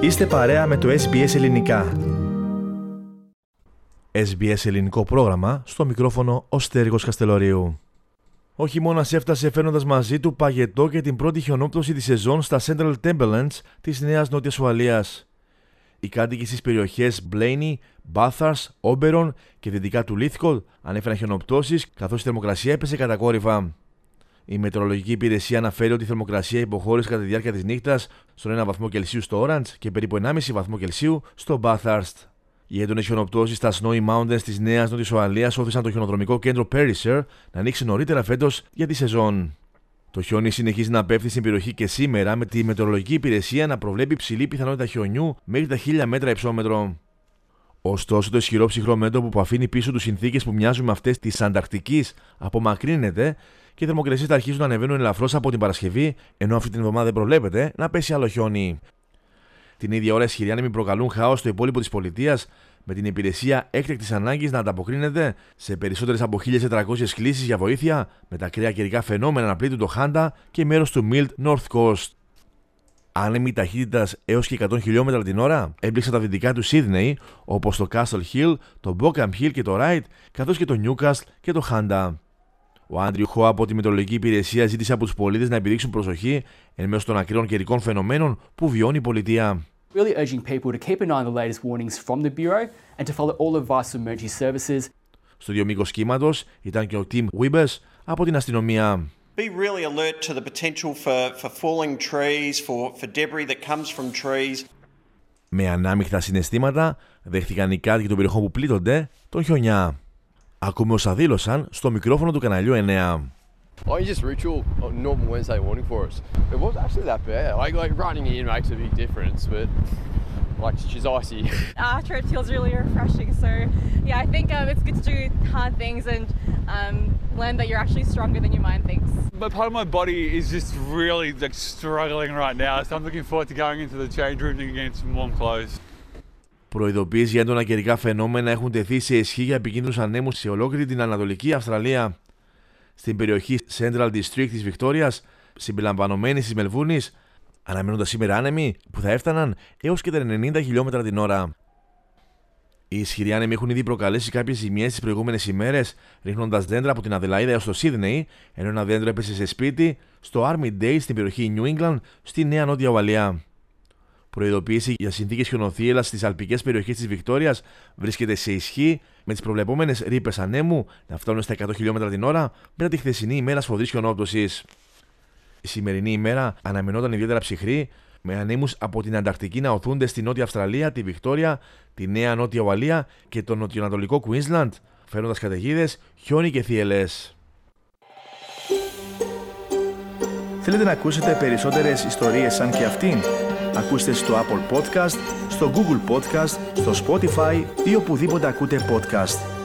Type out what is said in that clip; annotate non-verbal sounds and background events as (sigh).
Είστε παρέα με το SBS Ελληνικά. SBS Ελληνικό πρόγραμμα στο μικρόφωνο ο Στέργος Καστελωρίου. Ο χειμώνα έφτασε φέρνοντα μαζί του παγετό και την πρώτη χιονόπτωση της σεζόν στα Central Timberlands της Νέας Νότιας Ουαλίας. Οι κάτοικοι στις περιοχές Μπλέινι, Bathurst, Όμπερον και δυτικά του Λίθκολ ανέφεραν χιονοπτώσεις καθώς η θερμοκρασία έπεσε κατακόρυφα. Η μετεωρολογική υπηρεσία αναφέρει ότι η θερμοκρασία υποχώρησε κατά τη διάρκεια της νύχτας στον 1 βαθμό Κελσίου στο Orange και περίπου 1,5 βαθμό Κελσίου στο Bathurst. Οι έντονες χιονοπτώσεις στα Snowy Mountains της Νέας Νότιας Ουαλίας όθησαν το χιονοδρομικό κέντρο Perisher να ανοίξει νωρίτερα φέτος για τη σεζόν. Το χιόνι συνεχίζει να πέφτει στην περιοχή και σήμερα, με τη μετεωρολογική υπηρεσία να προβλέπει ψηλή πιθανότητα χιονιού μέχρι τα 1000 μέτρα υψόμετρο. Ωστόσο, το ισχυρό ψυχρό μέτωπο που αφήνει πίσω τους συνθήκες που μοιάζουν με αυτές της Ανταρκτικής απομακρύνεται και οι θερμοκρασίες θα αρχίσουν να ανεβαίνουν ελαφρώς από την Παρασκευή, ενώ αυτή την εβδομάδα δεν προβλέπεται να πέσει άλλο χιόνι. Την ίδια ώρα, ισχυροί άνεμοι προκαλούν χάος στο υπόλοιπο της πολιτείας, με την υπηρεσία έκτακτης ανάγκης να ανταποκρίνεται σε περισσότερες από 1.400 κλήσεις για βοήθεια, με τα κρύα καιρικά φαινόμενα να πλήττουν το Χάντα και μέρος του Mild North Coast. Άνεμοι ταχύτητας έως και 100 χιλιόμετρα την ώρα έμπληξαν τα δυτικά του Σίδνεϊ, όπως το Castle Hill, το Bockham Hill και το Wright, καθώς και το Newcastle και το Χάντα. Ο Άντριου Χο από τη Μετρολογική Υπηρεσία ζήτησε από τους πολίτες να επιδείξουν προσοχή εν μέσω των ακραίων καιρικών φαινομένων που βιώνει η πολιτεία. Really urging people to keep an eye on the latest warnings from the Bureau and to follow all advice from emergency services. Στο δύο μήκος κύματος ήταν και ο Tim Wibbers από την αστυνομία. Be really alert to the potential for, for falling trees, for, for debris that comes from trees. Με ανάμειχτα συναισθήματα δέχτηκαν οι κάτοικοι των περιοχών που πλήττονται τον χιονιά. Ακούμε όσα δήλωσαν στο μικρόφωνο του καναλιού 9. Oh, just ritual, a normal Wednesday morning for us. It was actually that bad. Like, like running in makes a big difference, but like she's icy. (laughs) After it feels really refreshing. So yeah, I think um, it's good to do hard things and um, learn that you're actually stronger than your mind thinks. But part of my body is just really like struggling right now, so I'm looking forward to going into the change room and getting some warm clothes. Προειδοποίησει για έντονα καιρικά φαινόμενα έχουν τεθεί σε ισχύ για επικίνδυνου ανέμου σε ολόκληρη την Ανατολική Αυστραλία. Στην περιοχή Central District τη Βικτόρια, συμπεριλαμβανομένη τη Μελβούρνη, αναμένονται σήμερα άνεμοι που θα έφταναν έως και τα 90 χιλιόμετρα την ώρα. Οι ισχυροί άνεμοι έχουν ήδη προκαλέσει κάποιες ζημιές τις προηγούμενες ημέρες, ρίχνοντας δέντρα από την Αδελαίδα έως το Σίδνεϊ, ενώ ένα δέντρο έπεσε σε σπίτι στο Army Day στην περιοχή New England στη Νέα Νότια Ουαλία. Προειδοποίηση για συνθήκες χιονοθύελας στις αλπικές περιοχές της Βικτόριας βρίσκεται σε ισχύ με τις προβλεπόμενες ρήπες ανέμου να φτάνουν στα 100 χιλιόμετρα την ώρα μετά τη χθεσινή ημέρα σφοδρής χιονόπτωσης. Η σημερινή ημέρα αναμενόταν ιδιαίτερα ψυχρή, με ανέμους από την Ανταρκτική να οθούνται στη Νότια Αυστραλία, τη Βικτόρια, τη Νέα Νότια Ουαλία και το νοτιοανατολικό Queensland, φέρνοντα καταιγίδες, χιόνι και θύελες. Θέλετε να ακούσετε περισσότερες ιστορίες σαν και αυτήν; Ακούστε στο Apple Podcast, στο Google Podcast, στο Spotify ή οπουδήποτε ακούτε podcast.